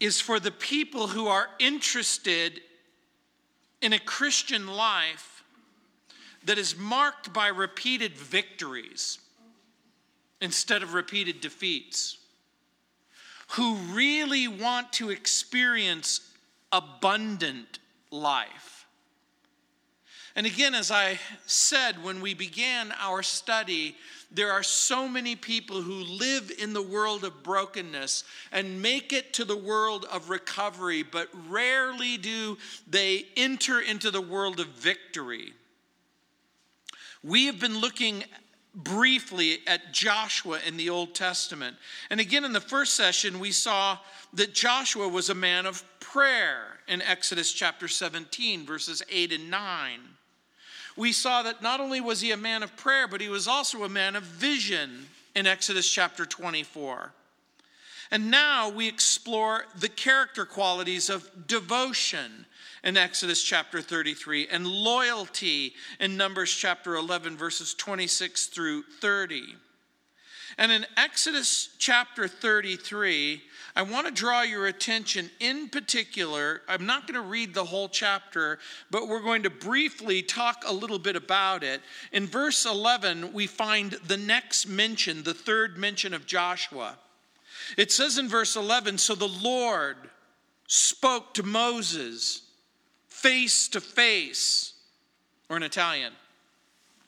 is for the people who are interested in a Christian life that is marked by repeated victories instead of repeated defeats, who really want to experience abundant life. And again, as I said when we began our study, there are so many people who live in the world of brokenness and make it to the world of recovery, but rarely do they enter into the world of victory. We have been looking briefly at Joshua in the Old Testament. And again, in the first session, we saw that Joshua was a man of prayer in Exodus chapter 17, verses 8 and 9 we saw that not only was he a man of prayer, but he was also a man of vision in Exodus chapter 24. And now we explore the character qualities of devotion in Exodus chapter 33 and loyalty in Numbers chapter 11, verses 26 through 30. And in Exodus chapter 33, I want to draw your attention in particular. I'm not going to read the whole chapter, but we're going to briefly talk a little bit about it. In verse 11, we find the next mention, the third mention of Joshua. It says in verse 11 So the Lord spoke to Moses face to face, or in Italian,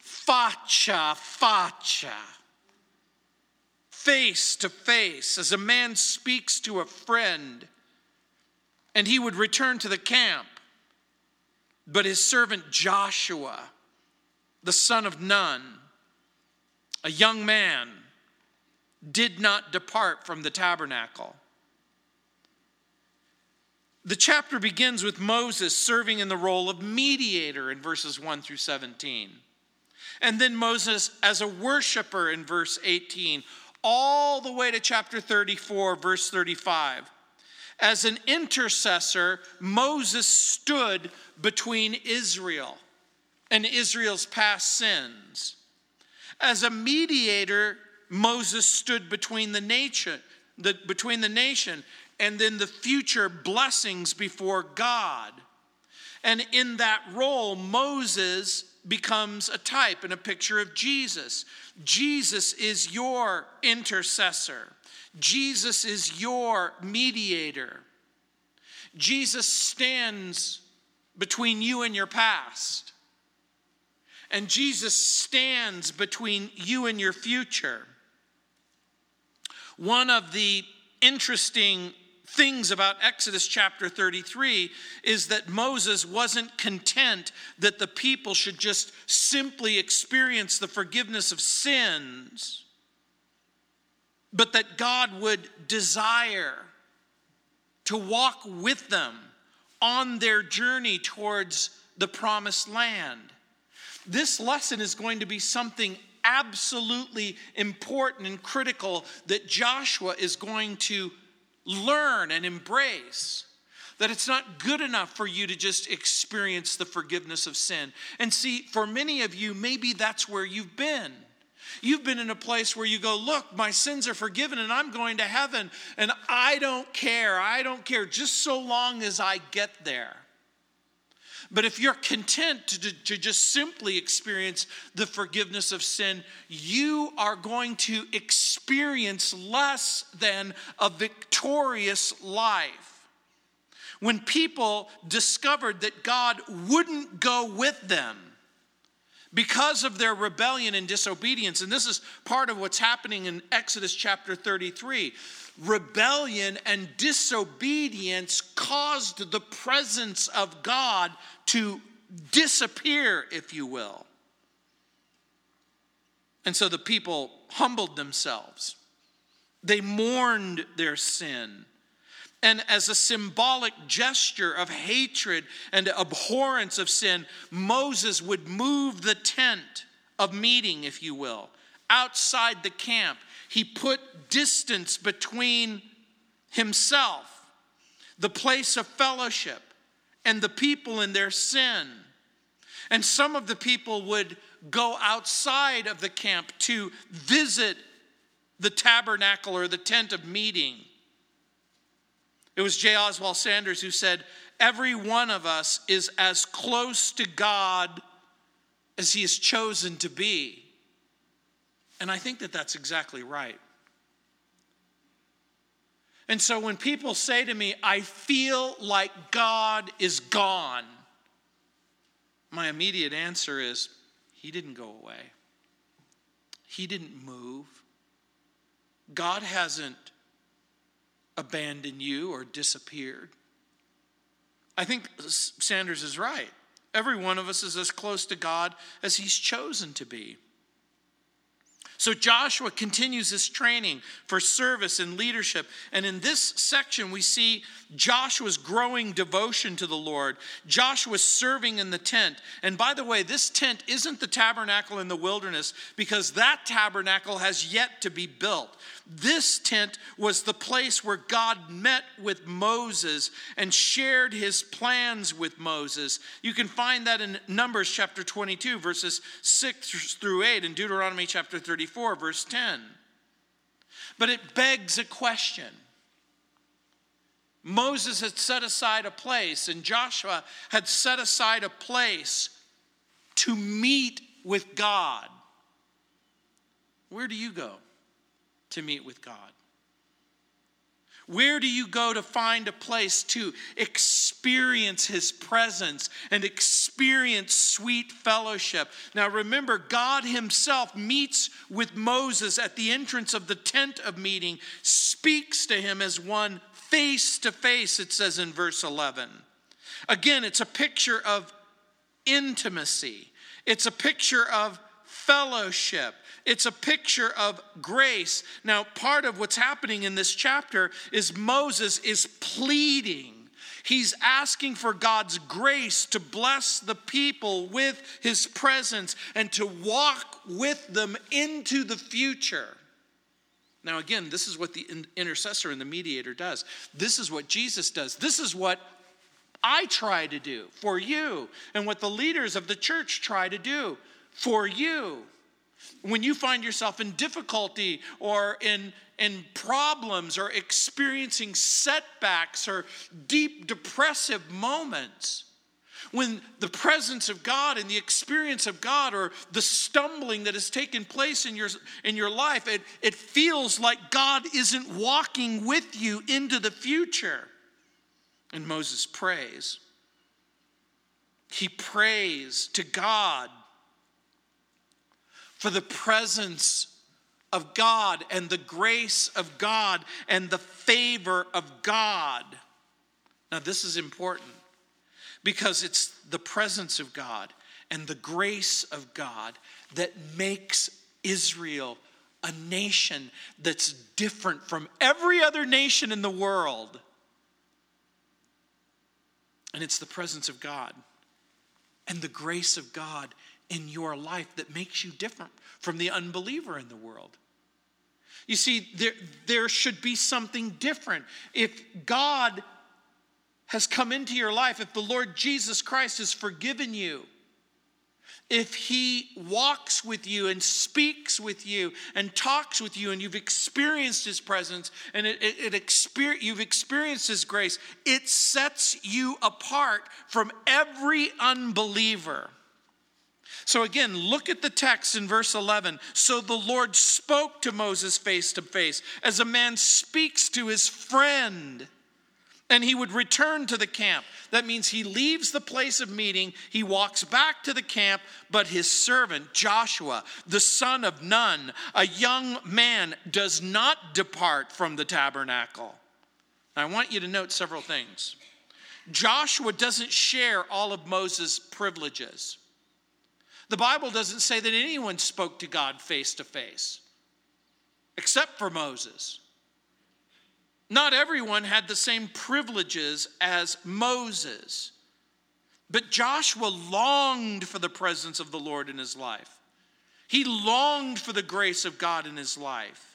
faccia faccia face to face, as a man speaks to a friend, and he would return to the camp. But his servant Joshua, the son of Nun, a young man, did not depart from the tabernacle. The chapter begins with Moses serving in the role of mediator in verses 1 through 17. And then Moses as a worshiper in verse 18, all the way to chapter 34, verse 35. As an intercessor, Moses stood between Israel and Israel's past sins. As a mediator, Moses stood between the nation, the, between the nation and then the future blessings before God. And in that role, Moses becomes a type and a picture of Jesus. Jesus is your intercessor, Jesus is your mediator. Jesus stands between you and your past. And Jesus stands between you and your future. One of the interesting things about Exodus chapter 33 is that Moses wasn't content that the people should just simply experience the forgiveness of sins, but that God would desire to walk with them on their journey towards the promised land. This lesson is going to be something absolutely important and critical that Joshua is going to learn and embrace that it's not good enough for you to just experience the forgiveness of sin. And see, for many of you, maybe that's where you've been. You've been in a place where you go, Look, my sins are forgiven and I'm going to heaven, and I don't care. I don't care, just so long as I get there. But if you're content to, to, just simply experience the forgiveness of sin, you are going to experience less than a victorious life. When people discovered that God wouldn't go with them, because of their rebellion and disobedience. And this is part of what's happening in Exodus chapter 33 rebellion and disobedience caused the presence of God to disappear, if you will. And so the people humbled themselves. They mourned their sin. And as a symbolic gesture of hatred and abhorrence of sin, Moses would move the tent of meeting, if you will, outside the camp he put distance between himself, the place of fellowship, and the people in their sin. And some of the people would go outside of the camp to visit the tabernacle or the tent of meeting. It was J. Oswald Sanders who said, Every one of us is as close to God as he is chosen to be. And I think that that's exactly right. And so when people say to me, I feel like God is gone, my immediate answer is, He didn't go away. He didn't move. God hasn't abandoned you or disappeared. I think Sanders is right. Every one of us is as close to God as He's chosen to be. So Joshua continues his training for service and leadership. And in this section, we see Joshua's growing devotion to the Lord, Joshua's serving in the tent. And by the way, this tent isn't the tabernacle in the wilderness because that tabernacle has yet to be built. This tent was the place where God met with Moses and shared his plans with Moses. You can find that in Numbers chapter 22, verses 6 through 8, and Deuteronomy chapter 34, verse 10. But it begs a question. Moses had set aside a place, and Joshua had set aside a place to meet with God. Where do you go? To meet with God? Where do you go to find a place to experience His presence and experience sweet fellowship? Now remember, God Himself meets with Moses at the entrance of the tent of meeting, speaks to him as one face to face, it says in verse 11. Again, it's a picture of intimacy, it's a picture of fellowship. It's a picture of grace. Now, part of what's happening in this chapter is Moses is pleading. He's asking for God's grace to bless the people with his presence and to walk with them into the future. Now, again, this is what the intercessor and the mediator does. This is what Jesus does. This is what I try to do for you, and what the leaders of the church try to do for you. When you find yourself in difficulty or in, in problems or experiencing setbacks or deep depressive moments, when the presence of God and the experience of God or the stumbling that has taken place in your, in your life, it, it feels like God isn't walking with you into the future. And Moses prays. He prays to God for the presence of God and the grace of God and the favor of God. Now, this is important because it's the presence of God and the grace of God that makes Israel a nation that's different from every other nation in the world. And it's the presence of God and the grace of God in your life that makes you different from the unbeliever in the world. You see, there, there should be something different. If God has come into your life, if the Lord Jesus Christ has forgiven you, if he walks with you and speaks with you and talks with you and you've experienced his presence and it, it, it exper- you've experienced his grace, it sets you apart from every unbeliever. So again, look at the text in verse 11. So the Lord spoke to Moses face to face, as a man speaks to his friend. And he would return to the camp. That means he leaves the place of meeting, he walks back to the camp, but his servant, Joshua, the son of Nun, a young man, does not depart from the tabernacle. I want you to note several things. Joshua doesn't share all of Moses' privileges. The Bible doesn't say that anyone spoke to God face to face, except for Moses. Not everyone had the same privileges as Moses. But Joshua longed for the presence of the Lord in his life. He longed for the grace of God in his life.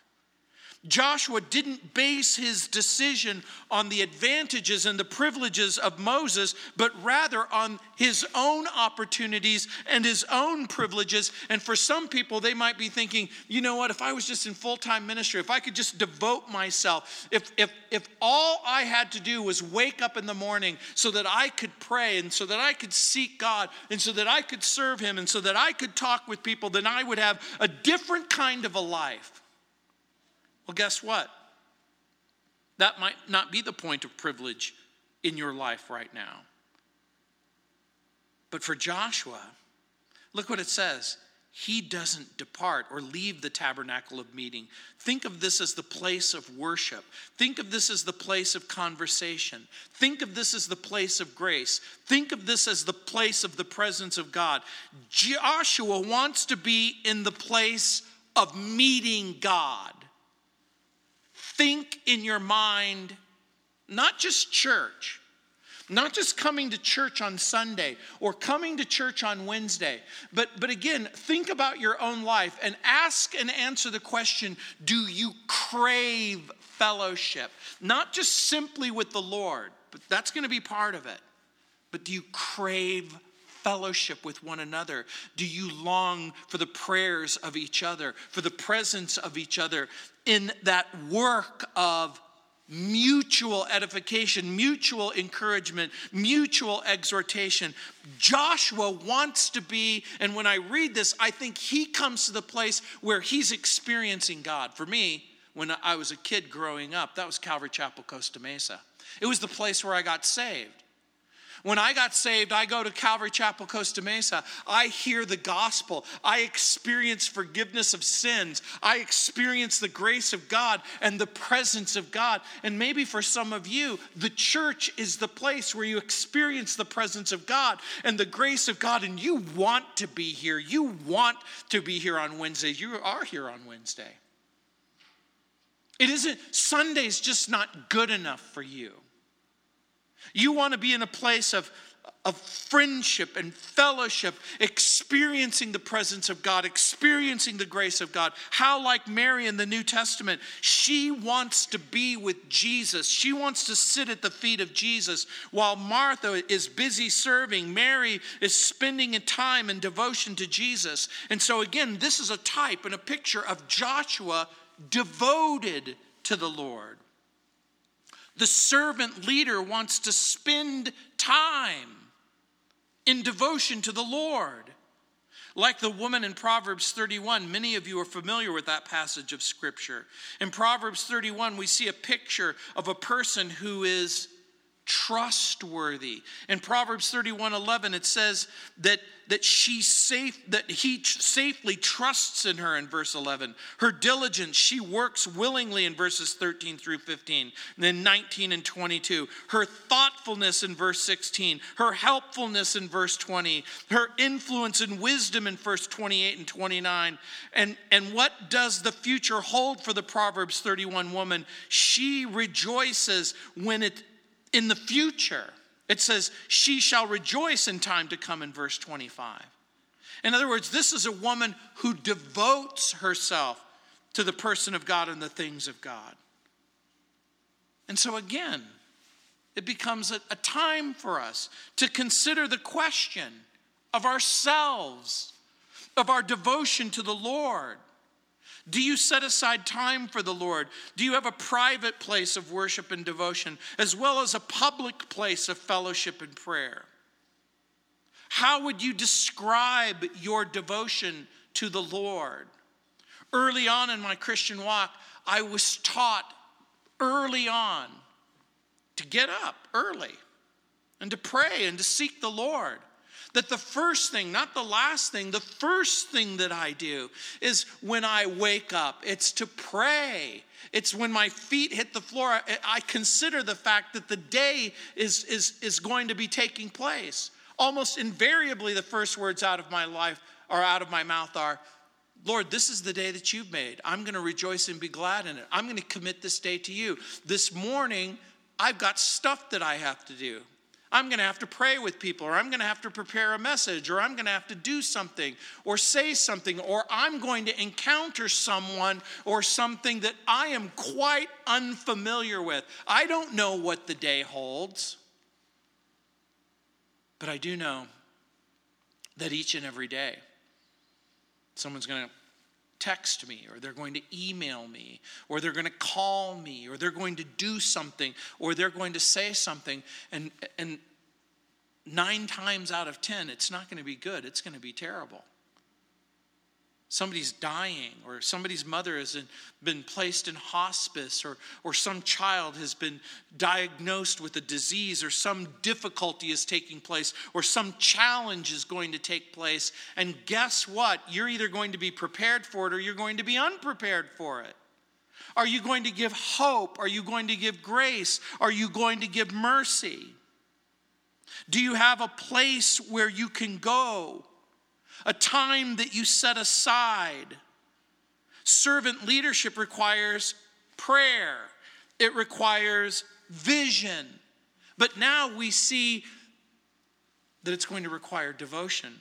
Joshua didn't base his decision on the advantages and the privileges of Moses, but rather on his own opportunities and his own privileges. And for some people, they might be thinking, you know what, if I was just in full time ministry, if I could just devote myself, if, if, if all I had to do was wake up in the morning so that I could pray and so that I could seek God and so that I could serve Him and so that I could talk with people, then I would have a different kind of a life. Well, guess what? That might not be the point of privilege in your life right now. But for Joshua, look what it says. He doesn't depart or leave the tabernacle of meeting. Think of this as the place of worship. Think of this as the place of conversation. Think of this as the place of grace. Think of this as the place of the presence of God. Joshua wants to be in the place of meeting God think in your mind not just church, not just coming to church on Sunday or coming to church on Wednesday, but, but again, think about your own life and ask and answer the question do you crave fellowship? Not just simply with the Lord, but that's going to be part of it. But do you crave fellowship with one another? Do you long for the prayers of each other, for the presence of each other? in that work of mutual edification, mutual encouragement, mutual exhortation. Joshua wants to be, and when I read this, I think he comes to the place where he's experiencing God. For me, when I was a kid growing up, that was Calvary Chapel, Costa Mesa. It was the place where I got saved. When I got saved, I go to Calvary Chapel, Costa Mesa. I hear the gospel. I experience forgiveness of sins. I experience the grace of God and the presence of God. And maybe for some of you, the church is the place where you experience the presence of God and the grace of God, and you want to be here. You want to be here on Wednesdays. You are here on Wednesday. It isn't, Sunday's just not good enough for you. You want to be in a place of, of friendship and fellowship, experiencing the presence of God, experiencing the grace of God. How, like Mary in the New Testament, she wants to be with Jesus. She wants to sit at the feet of Jesus while Martha is busy serving. Mary is spending time in devotion to Jesus. And so, again, this is a type and a picture of Joshua devoted to the Lord. The servant leader wants to spend time in devotion to the Lord. Like the woman in Proverbs 31, many of you are familiar with that passage of Scripture. In Proverbs 31, we see a picture of a person who is trustworthy. In Proverbs 31 11, it says that, that she safe that he safely trusts in her in verse 11. Her diligence, she works willingly in verses 13 through 15, and then 19 and 22. Her thoughtfulness in verse 16, her helpfulness in verse 20, her influence and wisdom in verse 28 and 29. And, and what does the future hold for the Proverbs 31 woman? She rejoices when it in the future. It says, She shall rejoice in time to come in verse 25. In other words, this is a woman who devotes herself to the person of God and the things of God. And so, again, it becomes a, a time for us to consider the question of ourselves, of our devotion to the Lord. Do you set aside time for the Lord? Do you have a private place of worship and devotion, as well as a public place of fellowship and prayer? How would you describe your devotion to the Lord? Early on in my Christian walk, I was taught early on to get up early and to pray and to seek the Lord that the first thing, not the last thing, the first thing that I do is when I wake up, it's to pray. It's when my feet hit the floor, I consider the fact that the day is, is, is going to be taking place. Almost invariably, the first words out of my life or out of my mouth are, Lord, this is the day that you've made. I'm going to rejoice and be glad in it. I'm going to commit this day to you. This morning, I've got stuff that I have to do. I'm going to have to pray with people, or I'm going to have to prepare a message, or I'm going to have to do something, or say something, or I'm going to encounter someone or something that I am quite unfamiliar with. I don't know what the day holds, but I do know that each and every day, someone's going to text me, or they're going to email me, or they're going to call me, or they're going to do something, or they're going to say something. And, and nine times out of ten, it's not going to be good, it's going to be terrible somebody's dying or somebody's mother has been placed in hospice or, or some child has been diagnosed with a disease or some difficulty is taking place or some challenge is going to take place and guess what? You're either going to be prepared for it or you're going to be unprepared for it. Are you going to give hope? Are you going to give grace? Are you going to give mercy? Do you have a place where you can go a time that you set aside. Servant leadership requires prayer, it requires vision. But now we see that it's going to require devotion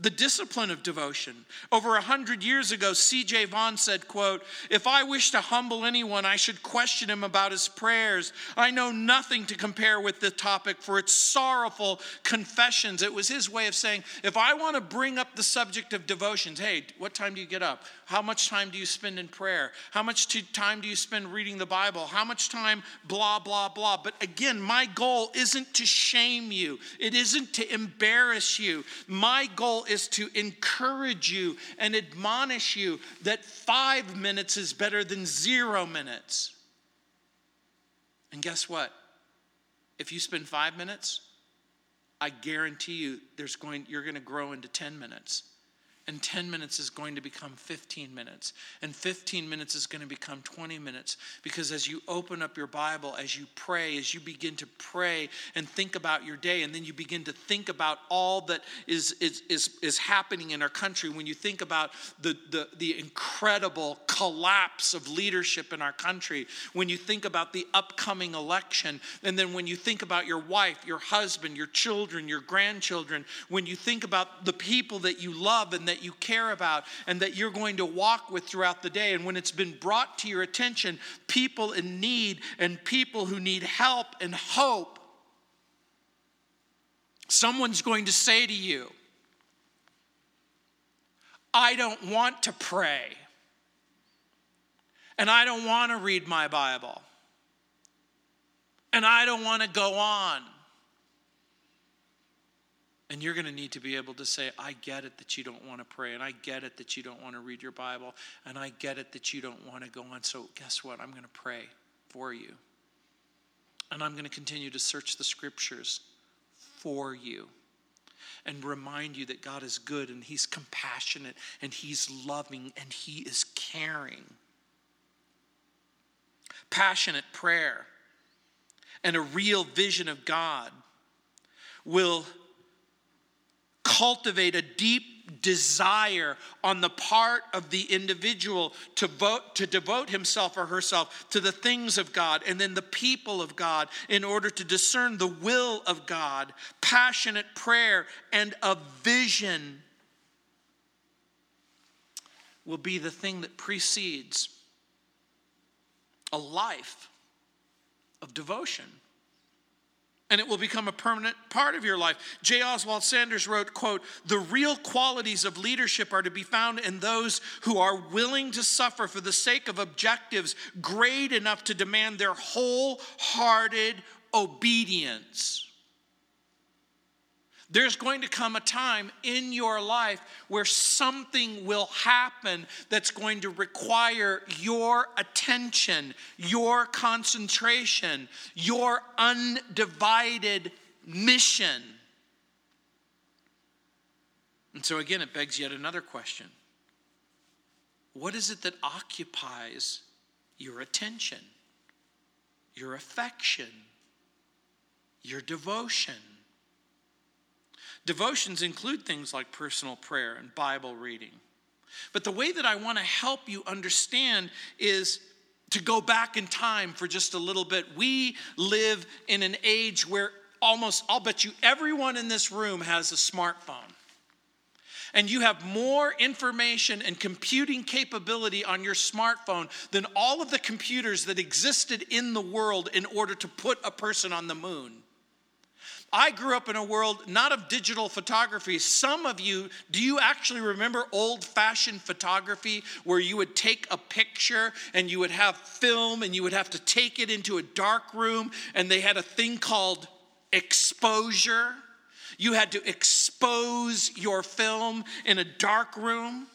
the discipline of devotion. Over a hundred years ago, C.J. Vaughan said, quote, If I wish to humble anyone, I should question him about his prayers. I know nothing to compare with the topic for its sorrowful confessions. It was his way of saying, if I want to bring up the subject of devotions, hey, what time do you get up? How much time do you spend in prayer? How much time do you spend reading the Bible? How much time, blah, blah, blah. But again, my goal isn't to shame you, it isn't to embarrass you. My goal is to encourage you and admonish you that five minutes is better than zero minutes. And guess what? If you spend five minutes, I guarantee you there's going, you're going to grow into 10 minutes and 10 minutes is going to become 15 minutes and 15 minutes is going to become 20 minutes because as you open up your bible as you pray as you begin to pray and think about your day and then you begin to think about all that is is is, is happening in our country when you think about the, the the incredible collapse of leadership in our country when you think about the upcoming election and then when you think about your wife your husband your children your grandchildren when you think about the people that you love and that you care about and that you're going to walk with throughout the day. And when it's been brought to your attention, people in need and people who need help and hope, someone's going to say to you, I don't want to pray. And I don't want to read my Bible. And I don't want to go on. And you're going to need to be able to say, I get it that you don't want to pray, and I get it that you don't want to read your Bible, and I get it that you don't want to go on. So, guess what? I'm going to pray for you. And I'm going to continue to search the scriptures for you and remind you that God is good and He's compassionate and He's loving and He is caring. Passionate prayer and a real vision of God will cultivate a deep desire on the part of the individual to vote to devote himself or herself to the things of God and then the people of God in order to discern the will of God passionate prayer and a vision will be the thing that precedes a life of devotion and it will become a permanent part of your life. J. Oswald Sanders wrote, quote, "The real qualities of leadership are to be found in those who are willing to suffer for the sake of objectives great enough to demand their wholehearted obedience." There's going to come a time in your life where something will happen that's going to require your attention, your concentration, your undivided mission. And so, again, it begs yet another question What is it that occupies your attention, your affection, your devotion? Devotions include things like personal prayer and Bible reading. But the way that I want to help you understand is to go back in time for just a little bit. We live in an age where almost, I'll bet you everyone in this room has a smartphone. And you have more information and computing capability on your smartphone than all of the computers that existed in the world in order to put a person on the moon. I grew up in a world not of digital photography. Some of you, do you actually remember old fashioned photography where you would take a picture and you would have film and you would have to take it into a dark room and they had a thing called exposure? You had to expose your film in a dark room.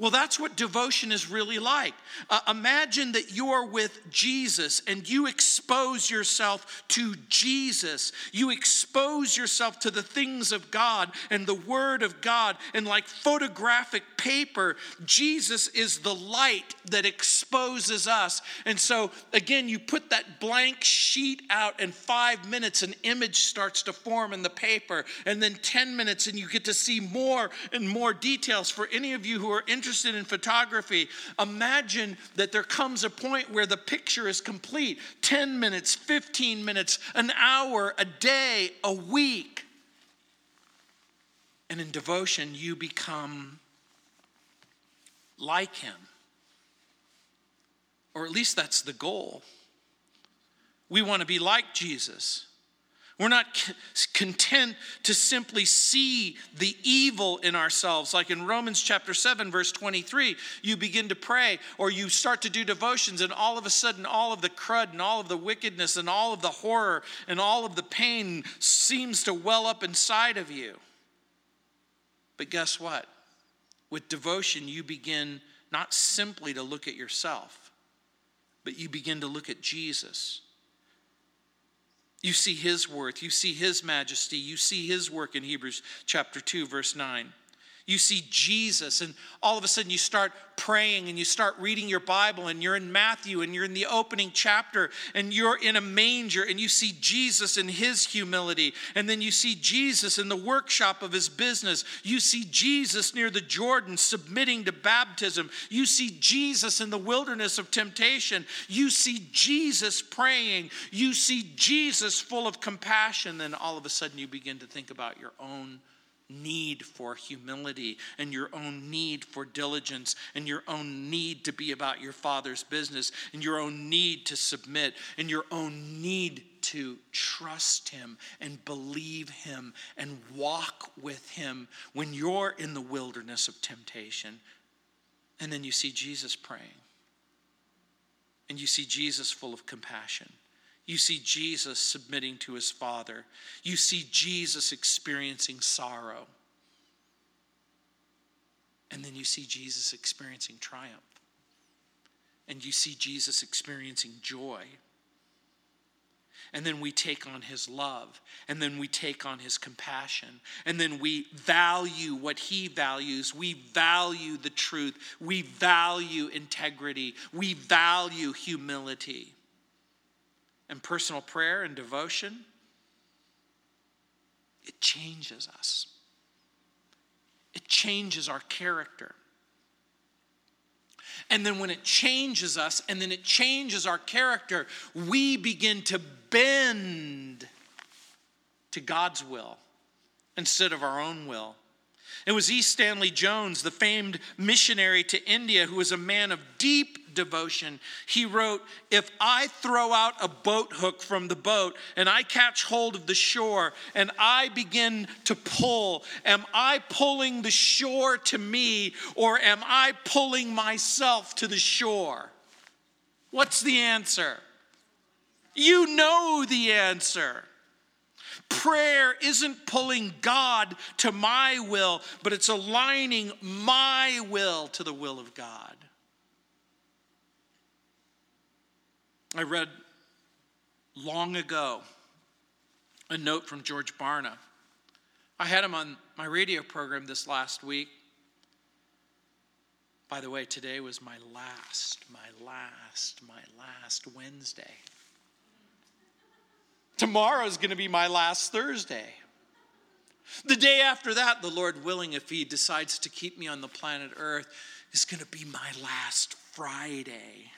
Well, that's what devotion is really like. Uh, imagine that you're with Jesus and you expose yourself to Jesus. You expose yourself to the things of God and the Word of God. And like photographic paper, Jesus is the light that exposes us. And so, again, you put that blank sheet out, and five minutes, an image starts to form in the paper. And then 10 minutes, and you get to see more and more details. For any of you who are interested, interested in photography, imagine that there comes a point where the picture is complete 10 minutes, 15 minutes, an hour, a day, a week. And in devotion, you become like him. Or at least that's the goal. We want to be like Jesus. We're not content to simply see the evil in ourselves. Like in Romans chapter 7, verse 23, you begin to pray or you start to do devotions, and all of a sudden, all of the crud and all of the wickedness and all of the horror and all of the pain seems to well up inside of you. But guess what? With devotion, you begin not simply to look at yourself, but you begin to look at Jesus you see his worth, you see his majesty, you see his work in Hebrews chapter 2, verse 9. You see Jesus, and all of a sudden you start praying and you start reading your Bible, and you're in Matthew and you're in the opening chapter, and you're in a manger, and you see Jesus in his humility, and then you see Jesus in the workshop of his business. You see Jesus near the Jordan submitting to baptism. You see Jesus in the wilderness of temptation. You see Jesus praying. You see Jesus full of compassion. Then all of a sudden you begin to think about your own need for humility and your own need for diligence and your own need to be about your Father's business and your own need to submit and your own need to trust Him and believe Him and walk with Him when you're in the wilderness of temptation. And then you see Jesus praying and you see Jesus full of compassion you see Jesus submitting to his Father. You see Jesus experiencing sorrow. And then you see Jesus experiencing triumph. And you see Jesus experiencing joy. And then we take on his love. And then we take on his compassion. And then we value what he values. We value the truth. We value integrity. We value humility and personal prayer and devotion, it changes us. It changes our character. And then when it changes us and then it changes our character, we begin to bend to God's will instead of our own will. It was E. Stanley Jones, the famed missionary to India, who was a man of deep devotion. He wrote, If I throw out a boat hook from the boat and I catch hold of the shore and I begin to pull, am I pulling the shore to me or am I pulling myself to the shore? What's the answer? You know the answer. Prayer isn't pulling God to my will, but it's aligning my will to the will of God. I read long ago a note from George Barna. I had him on my radio program this last week. By the way, today was my last, my last, my last Wednesday. Tomorrow is going to be my last Thursday. The day after that, the Lord willing, if He decides to keep me on the planet Earth, is going to be my last Friday.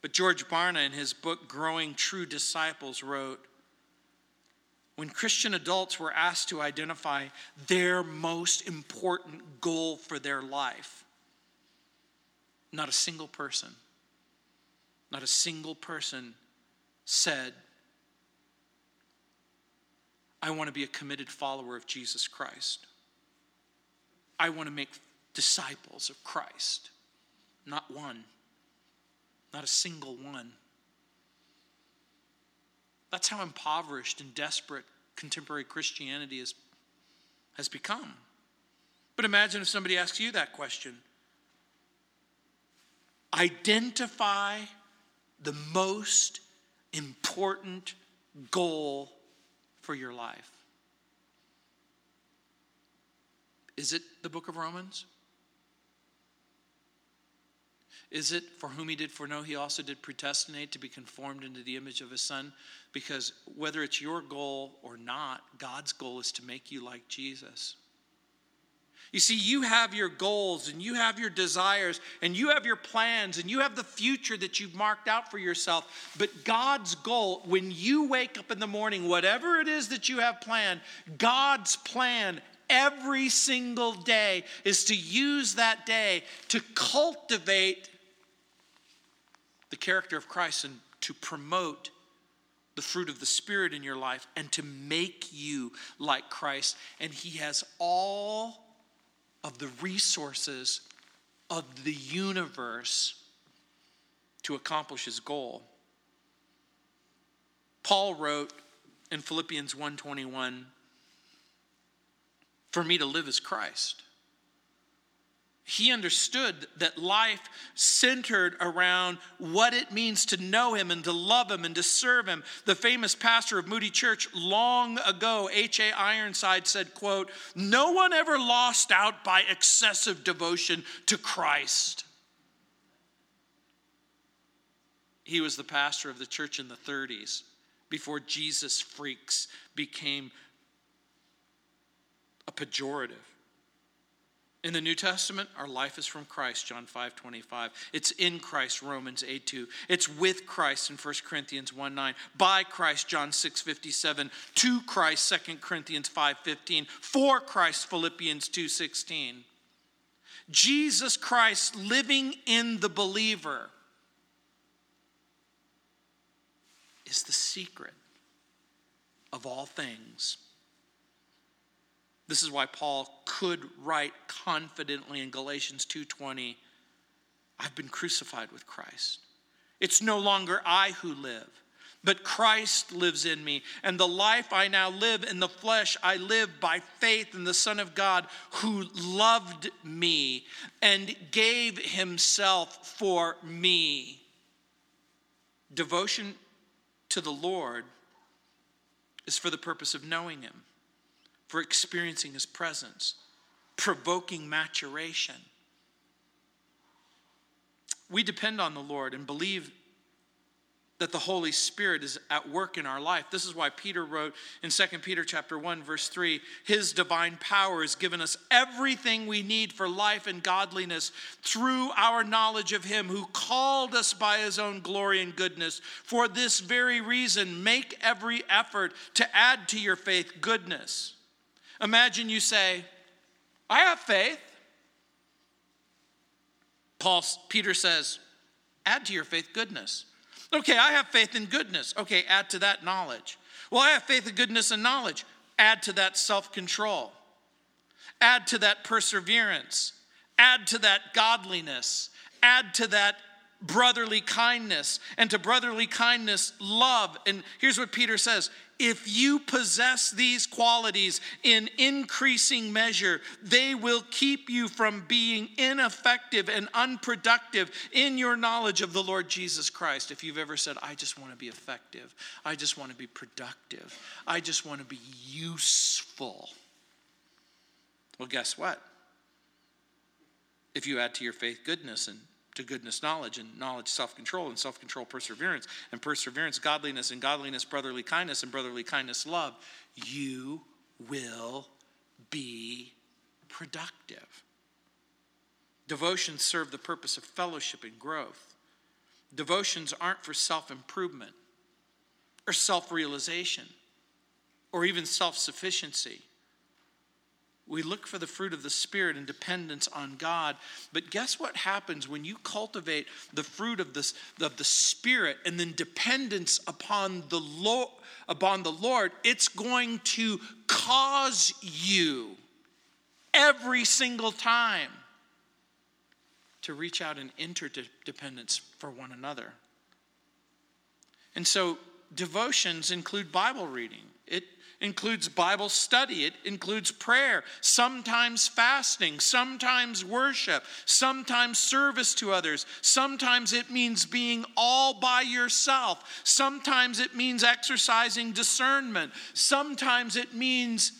But George Barna, in his book Growing True Disciples, wrote when Christian adults were asked to identify their most important goal for their life, not a single person, not a single person said, I want to be a committed follower of Jesus Christ. I want to make disciples of Christ. Not one, not a single one. That's how impoverished and desperate contemporary Christianity is, has become. But imagine if somebody asks you that question Identify the most important goal for your life. Is it the book of Romans? Is it for whom he did foreknow, he also did predestinate to be conformed into the image of his son? Because whether it's your goal or not, God's goal is to make you like Jesus. You see, you have your goals and you have your desires and you have your plans and you have the future that you've marked out for yourself. But God's goal, when you wake up in the morning, whatever it is that you have planned, God's plan every single day is to use that day to cultivate the character of Christ and to promote the fruit of the Spirit in your life and to make you like Christ. And He has all of the resources of the universe to accomplish his goal. Paul wrote in Philippians 1:21 For me to live is Christ he understood that life centered around what it means to know him and to love him and to serve him. The famous pastor of moody church long ago h.a ironside said quote no one ever lost out by excessive devotion to christ. He was the pastor of the church in the 30s before jesus freaks became a pejorative in the New Testament, our life is from Christ, John 5 25. It's in Christ, Romans 8 2. It's with Christ in 1 Corinthians 1 9. By Christ, John 6 57. To Christ, 2 Corinthians 5 15. For Christ, Philippians 2 16. Jesus Christ living in the believer is the secret of all things. This is why Paul could write confidently in Galatians 2:20, I've been crucified with Christ. It's no longer I who live, but Christ lives in me. And the life I now live in the flesh, I live by faith in the Son of God who loved me and gave himself for me. Devotion to the Lord is for the purpose of knowing him for experiencing his presence, provoking maturation. We depend on the Lord and believe that the Holy Spirit is at work in our life. This is why Peter wrote in 2 Peter chapter 1 verse 3, his divine power has given us everything we need for life and godliness through our knowledge of him who called us by his own glory and goodness. For this very reason, make every effort to add to your faith goodness Imagine you say, I have faith. Paul, Peter says, add to your faith goodness. Okay, I have faith in goodness. Okay, add to that knowledge. Well, I have faith in goodness and knowledge. Add to that self control. Add to that perseverance. Add to that godliness. Add to that brotherly kindness. And to brotherly kindness, love. And here's what Peter says if you possess these qualities in increasing measure, they will keep you from being ineffective and unproductive in your knowledge of the Lord Jesus Christ. If you've ever said, I just want to be effective, I just want to be productive, I just want to be useful. Well, guess what? If you add to your faith goodness and to goodness knowledge and knowledge self-control and self-control perseverance and perseverance godliness and godliness brotherly kindness and brotherly kindness love you will be productive devotions serve the purpose of fellowship and growth Devotions aren't for self improvement or self realization or even self sufficiency. We look for the fruit of the Spirit and dependence on God. But guess what happens when you cultivate the fruit of, this, of the Spirit and then dependence upon the, Lord, upon the Lord? It's going to cause you every single time to reach out in interdependence for one another. And so devotions include Bible reading. Includes Bible study, it includes prayer, sometimes fasting, sometimes worship, sometimes service to others. Sometimes it means being all by yourself. Sometimes it means exercising discernment. Sometimes it means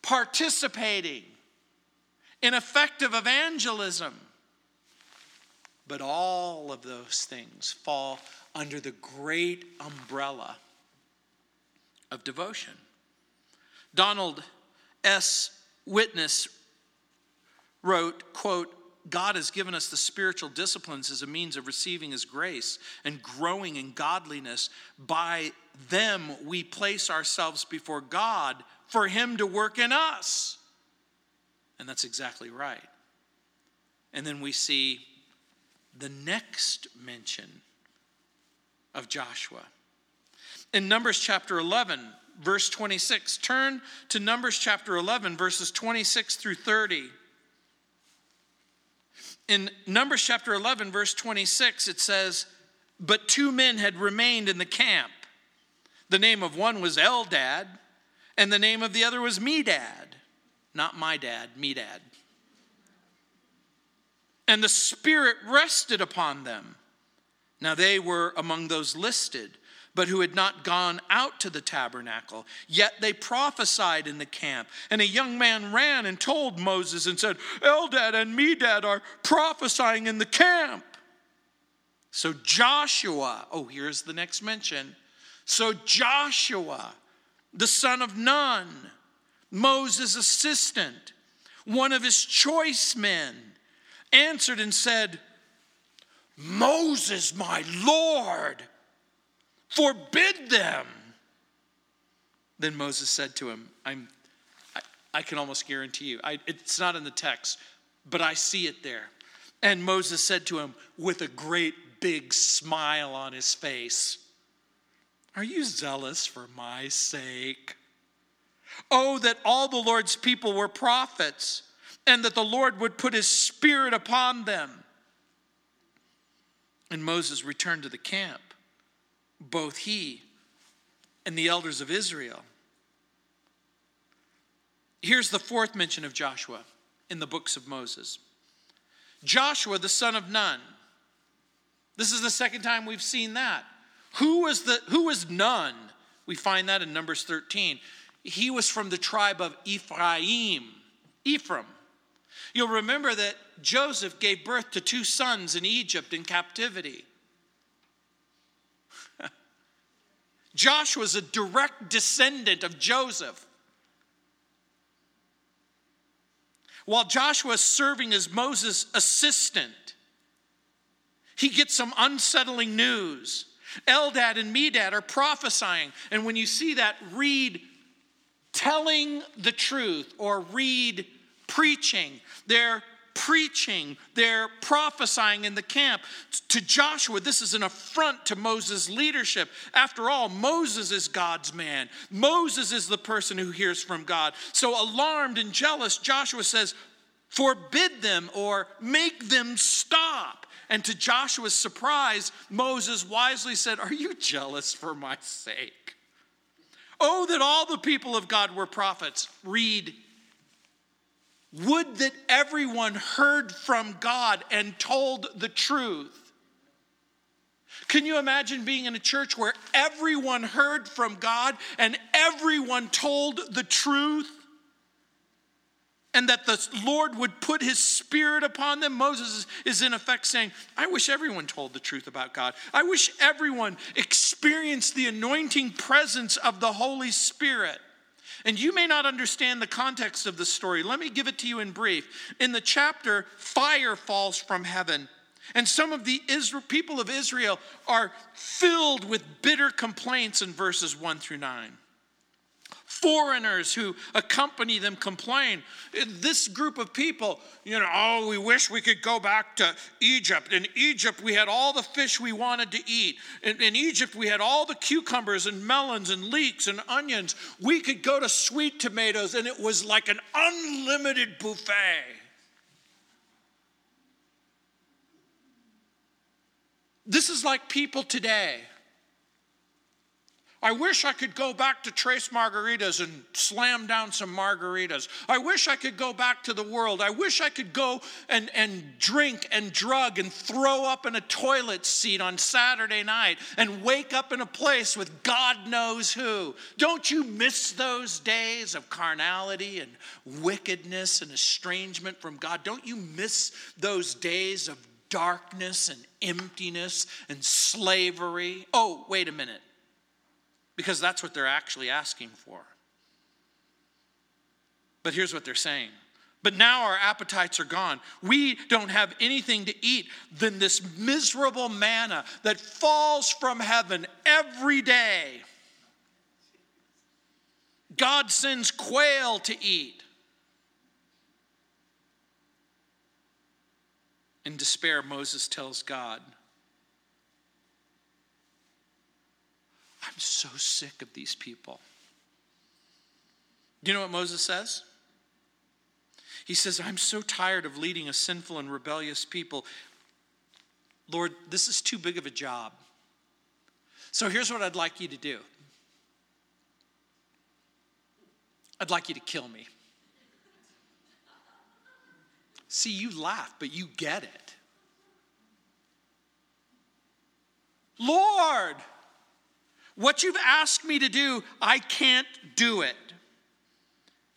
participating in effective evangelism. But all of those things fall under the great umbrella of devotion. Donald S. Whitney wrote, quote, God has given us the spiritual disciplines as a means of receiving His grace and growing in godliness. By them, we place ourselves before God for Him to work in us. And that's exactly right. And then we see the next mention of Joshua. In Numbers chapter 11, verse 26, turn to Numbers chapter 11, verses 26 through 30. In Numbers chapter 11, verse 26, it says, But two men had remained in the camp. The name of one was Eldad, and the name of the other was Medad. Not my dad, Medad. And the Spirit rested upon them. Now they were among those listed, but who had not gone out to the tabernacle. Yet they prophesied in the camp. And a young man ran and told Moses and said, Eldad and Medad are prophesying in the camp. So Joshua, oh, here's the next mention. So Joshua, the son of Nun, Moses' assistant, one of his choice men, answered and said, Moses, my Lord, forbid them. Then Moses said to him, I'm, I, I can almost guarantee you, I, it's not in the text, but I see it there. And Moses said to him with a great big smile on his face, Are you zealous for my sake? Oh, that all the Lord's people were prophets, and that the Lord would put his spirit upon them. And Moses returned to the camp, both he and the elders of Israel. Here's the fourth mention of Joshua in the books of Moses Joshua, the son of Nun. This is the second time we've seen that. Who was, the, who was Nun? We find that in Numbers 13 he was from the tribe of Ephraim. Ephraim. You'll remember that Joseph gave birth to two sons in Egypt in captivity. Joshua was a direct descendant of Joseph. While Joshua is serving as Moses' assistant, he gets some unsettling news. Eldad and Medad are prophesying. And when you see that, read telling the truth or read preaching. They're preaching, they're prophesying in the camp. To Joshua, this is an affront to Moses' leadership. After all, Moses is God's man, Moses is the person who hears from God. So, alarmed and jealous, Joshua says, Forbid them or make them stop. And to Joshua's surprise, Moses wisely said, Are you jealous for my sake? Oh, that all the people of God were prophets. Read, would that everyone heard from God and told the truth. Can you imagine being in a church where everyone heard from God and everyone told the truth? and that the Lord would put his spirit upon them. Moses is in effect saying, I wish everyone told the truth about God. I wish everyone experienced the anointing presence of the Holy Spirit. And you may not understand the context of the story. Let me give it to you in brief. In the chapter, fire falls from heaven And some of the Israel, people of Israel are filled with bitter complaints in verses 1 through 9. Foreigners who accompany them complain. This group of people, you know, oh, we wish we could go back to Egypt. In Egypt, we had all the fish we wanted to eat. In, in Egypt, we had all the cucumbers and melons and leeks and onions. We could go to sweet tomatoes, and it was like an unlimited buffet. This is like people today. I wish I could go back to Trace Margaritas and slam down some margaritas. I wish I could go back to the world. I wish I could go and, and drink and drug and throw up in a toilet seat on Saturday night and wake up in a place with God knows who. Don't you miss those days of carnality and wickedness and estrangement from God? Don't you miss those days of darkness and emptiness and slavery. Oh, wait a minute. Because that's what they're actually asking for. But here's what they're saying. But now our appetites are gone. We don't have anything to eat than this miserable manna that falls from heaven every day. God sends quail to eat. In despair, Moses tells God, I'm so sick of these people. Do you know what Moses says? He says, I'm so tired of leading a sinful and rebellious people. Lord, this is too big of a job. So here's what I'd like you to do I'd like you to kill me. See, you laugh, but you get it. Lord, what you've asked me to do, I can't do it.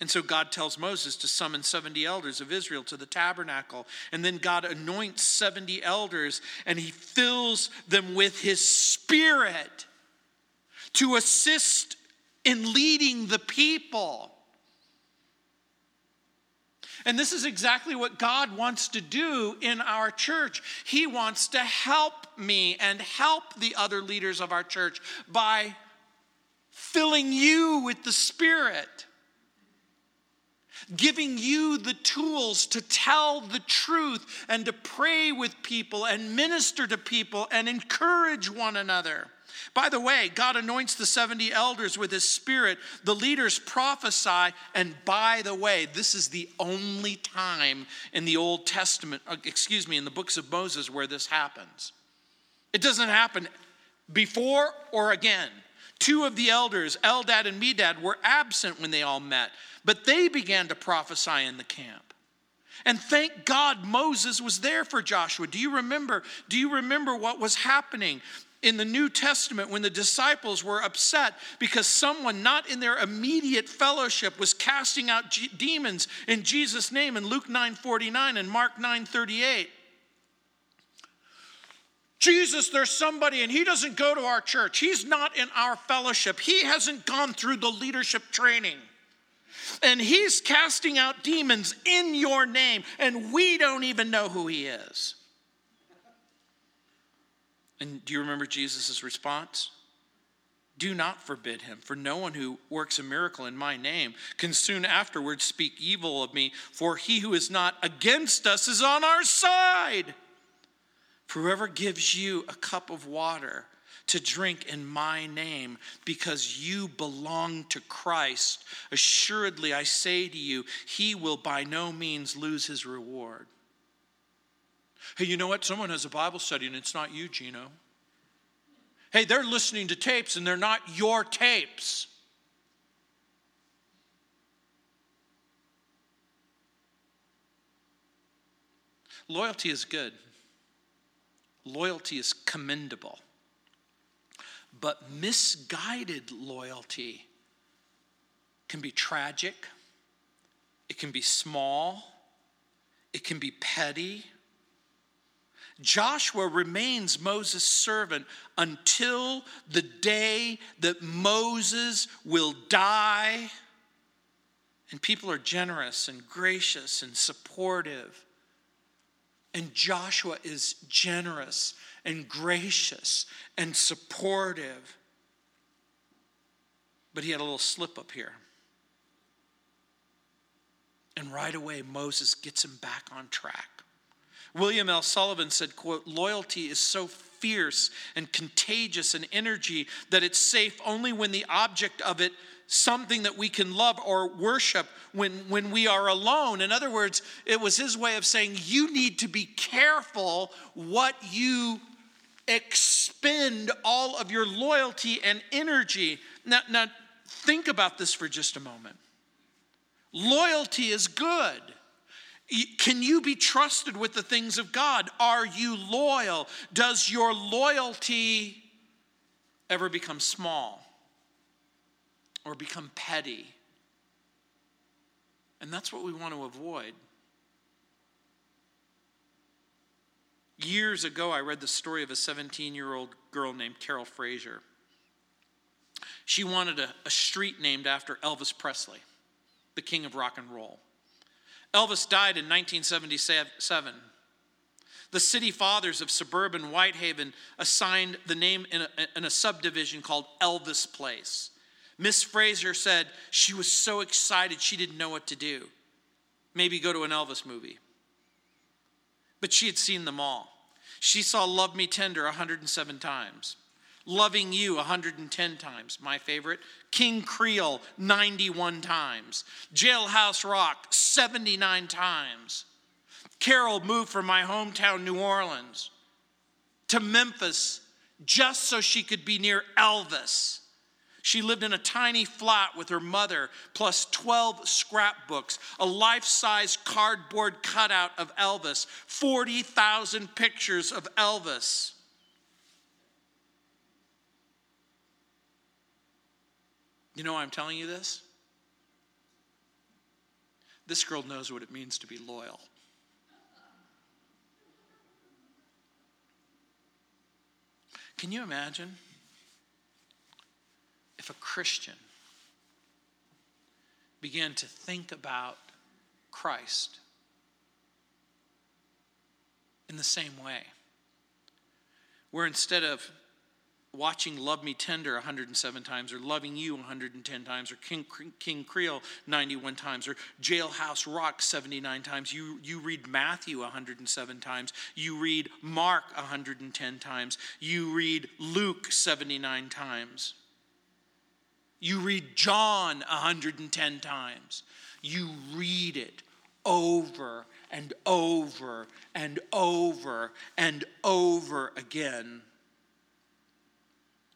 And so God tells Moses to summon 70 elders of Israel to the tabernacle. And then God anoints 70 elders and he fills them with his spirit to assist in leading the people. And this is exactly what God wants to do in our church. He wants to help me and help the other leaders of our church by filling you with the Spirit, giving you the tools to tell the truth and to pray with people and minister to people and encourage one another. By the way, God anoints the 70 elders with his spirit. The leaders prophesy. And by the way, this is the only time in the Old Testament, uh, excuse me, in the books of Moses where this happens. It doesn't happen before or again. Two of the elders, Eldad and Medad, were absent when they all met, but they began to prophesy in the camp. And thank God Moses was there for Joshua. Do you remember? Do you remember what was happening? in the New Testament when the disciples were upset because someone not in their immediate fellowship was casting out G- demons in Jesus' name in Luke 9 49 and Mark 9 38. Jesus, there's somebody, and he doesn't go to our church. He's not in our fellowship. He hasn't gone through the leadership training. And he's casting out demons in your name, and we don't even know who he is. And do you remember Jesus' response? Do not forbid him, for no one who works a miracle in my name can soon afterwards speak evil of me, for he who is not against us is on our side. Whoever gives you a cup of water to drink in my name because you belong to Christ, assuredly I say to you, he will by no means lose his reward. Hey, you know what? Someone has a Bible study and it's not you, Gino. Hey, they're listening to tapes and they're not your tapes. Loyalty is good, loyalty is commendable. But misguided loyalty can be tragic, it can be small, it can be petty, Joshua remains Moses' servant until the day that Moses will die. And people are generous and gracious and supportive. And Joshua is generous and gracious and supportive. But he had a little slip up here. And right away, Moses gets him back on track. William L. Sullivan said, quote, loyalty is so fierce and contagious an energy that it's safe only when the object of it something that we can love or worship when, when we are alone. In other words, it was his way of saying, you need to be careful what you expend all of your loyalty and energy. Now, now think about this for just a moment. Loyalty is good. Can you be trusted with the things of God? Are you loyal? Does your loyalty ever become small? Or become petty. And that's what we want to avoid. Years ago, I read the story of a 17 year old girl named Carol Fraser. She wanted a, a, street named after Elvis Presley, the king of rock and roll. Elvis died in 1977. The city fathers of suburban Whitehaven assigned the name in a, in a subdivision called Elvis Place. Miss Fraser said she was so excited she didn't know what to do. Maybe go to an Elvis movie. But she had seen them all. She saw Love Me Tender 107 times, Loving You 110 times, my favorite, King Creole 91 times, Jailhouse Rock 79 times. Carol moved from my hometown, New Orleans, to Memphis just so she could be near Elvis. She lived in a tiny flat with her mother, plus 12 scrapbooks, a life size cardboard cutout of Elvis, 40,000 pictures of Elvis. You know why I'm telling you this? This girl knows what it means to be loyal. Can you imagine? If a Christian began to think about Christ in the same way, where instead of watching Love Me Tender 107 times, or Loving You 110 times, or King, King Creole 91 times, or Jailhouse Rock 79 times. You, you read Matthew 107 times. You read Mark 110 times. You read Luke 79 times. You read John 110 times. You read it over and over and over and over again.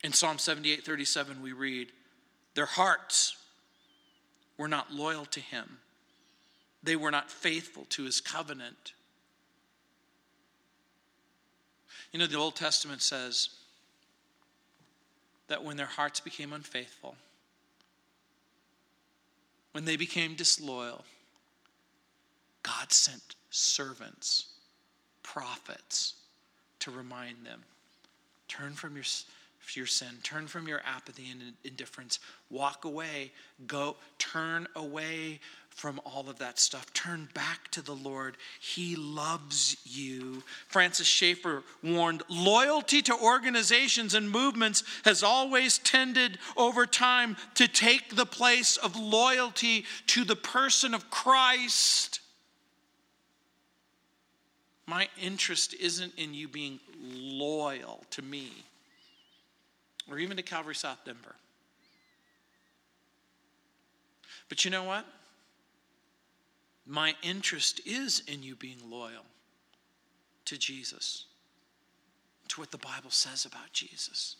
In Psalm 78 37, we read, Their hearts were not loyal to him, they were not faithful to his covenant. You know, the Old Testament says that when their hearts became unfaithful, when they became disloyal, God sent servants, prophets, to remind them turn from your, your sin, turn from your apathy and indifference, walk away, go, turn away from all of that stuff. Turn back to the Lord. He loves you. Francis Schaeffer warned loyalty to organizations and movements has always tended over time to take the place of loyalty to the person of Christ. My interest isn't in you being loyal to me or even to Calvary South Denver. But you know what? My interest is in you being loyal to Jesus, to what the Bible says about Jesus,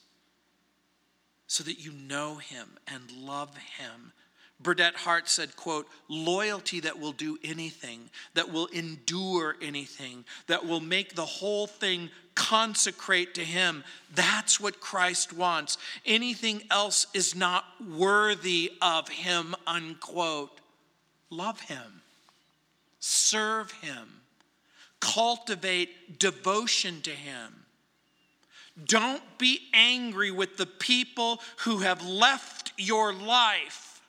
so that you know him and love him. Burdett Hart said, quote, loyalty that will do anything, that will endure anything, that will make the whole thing consecrate to him. That's what Christ wants. Anything else is not worthy of him, unquote. Love him serve Him, cultivate devotion to Him. Don't be angry with the people who have left your life.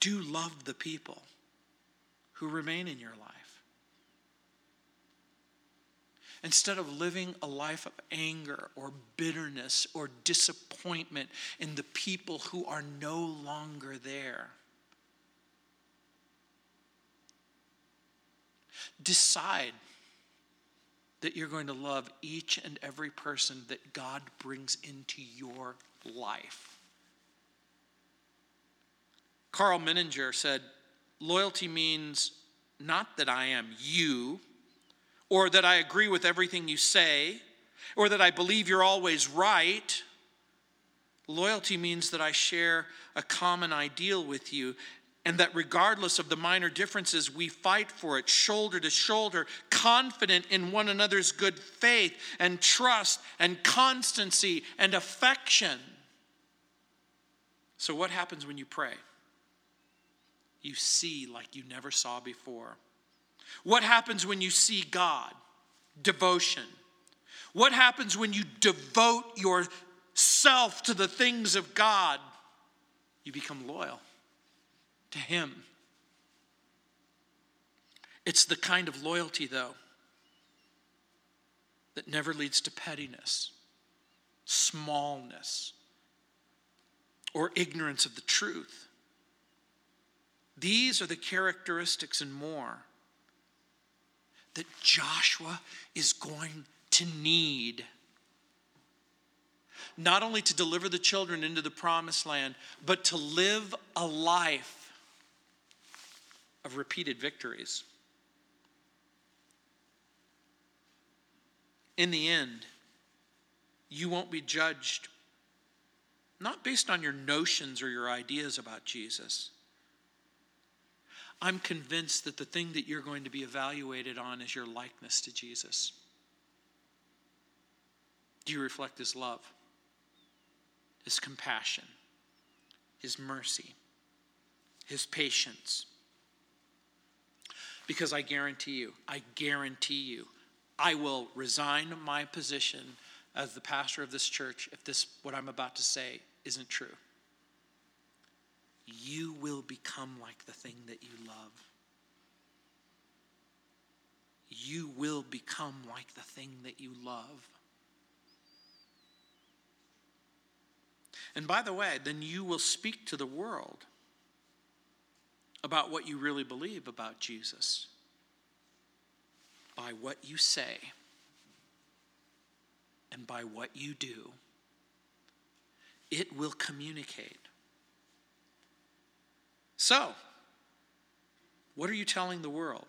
Do love the people who remain in your life. Instead of living a life of anger or bitterness or disappointment in the people who are no longer there, decide that you're going to love each and every person that God brings into your life. Karl Menninger said, Loyalty means not that I am you, or that I agree with everything you say, or that I believe you're always right. Loyalty means that I share a common ideal with you, and that regardless of the minor differences, we fight for it shoulder to shoulder, confident in one another's good faith and trust and constancy and affection. So, what happens when you pray? You see like you never saw before. What happens when you see God? Devotion. What happens when you devote yourself to the things of God? You become loyal to Him. It's the kind of loyalty, though, that never leads to pettiness, smallness, or ignorance of the truth. These are the characteristics and more that Joshua is going to need. Not only to deliver the children into the promised land, but to live a life of repeated victories. In the end, you won't be judged not based on your notions or your ideas about Jesus I'm convinced that the thing that you're going to be evaluated on is your likeness to Jesus. Do you reflect his love, his compassion, his mercy, his patience? Because I guarantee you, I guarantee you, I will resign my position as the pastor of this church if this what I'm about to say isn't true you will become like the thing that you love. You will become like the thing that you love. And by the way, then you will speak to the world about what you really believe about Jesus by what you say and by what you do. It will communicate. So, what are you telling the world?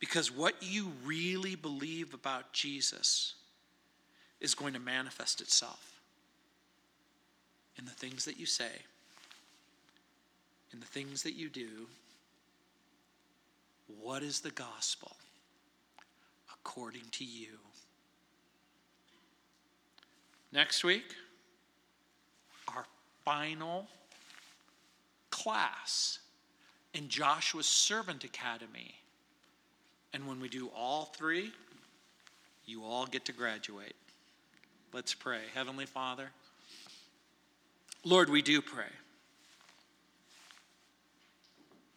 Because what you really believe about Jesus is going to manifest itself in the things that you say, in the things that you do. What is the gospel according to you? Next week, our final class in Joshua's Servant Academy. And when we do all three, you all get to graduate. Let's pray. Heavenly Father, Lord, we do pray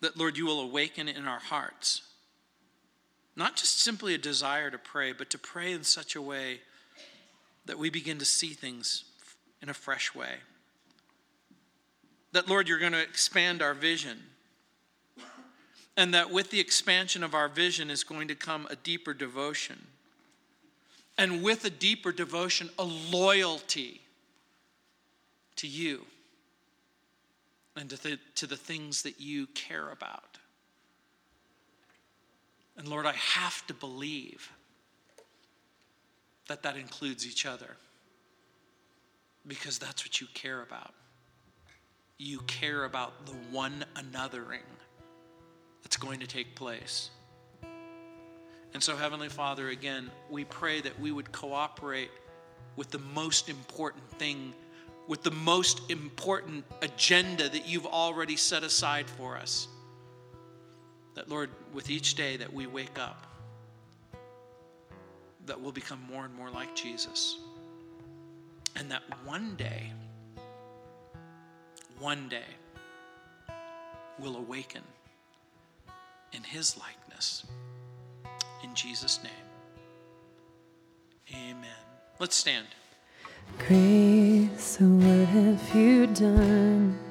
that, Lord, you will awaken in our hearts not just simply a desire to pray, but to pray in such a way that we begin to see things in a fresh way that, Lord, you're going to expand our vision. And that with the expansion of our vision is going to come a deeper devotion. And with a deeper devotion, a loyalty to you and to the, to the things that you care about. And Lord, I have to believe that that includes each other because that's what you care about you care about the one anothering that's going to take place. And so, Heavenly Father, again, we pray that we would cooperate with the most important thing, with the most important agenda that you've already set aside for us. That, Lord, with each day that we wake up, that we'll become more and more like Jesus. And that one day, one day will awaken in his likeness. In Jesus' name, amen. Let's stand. Grace, what have you done?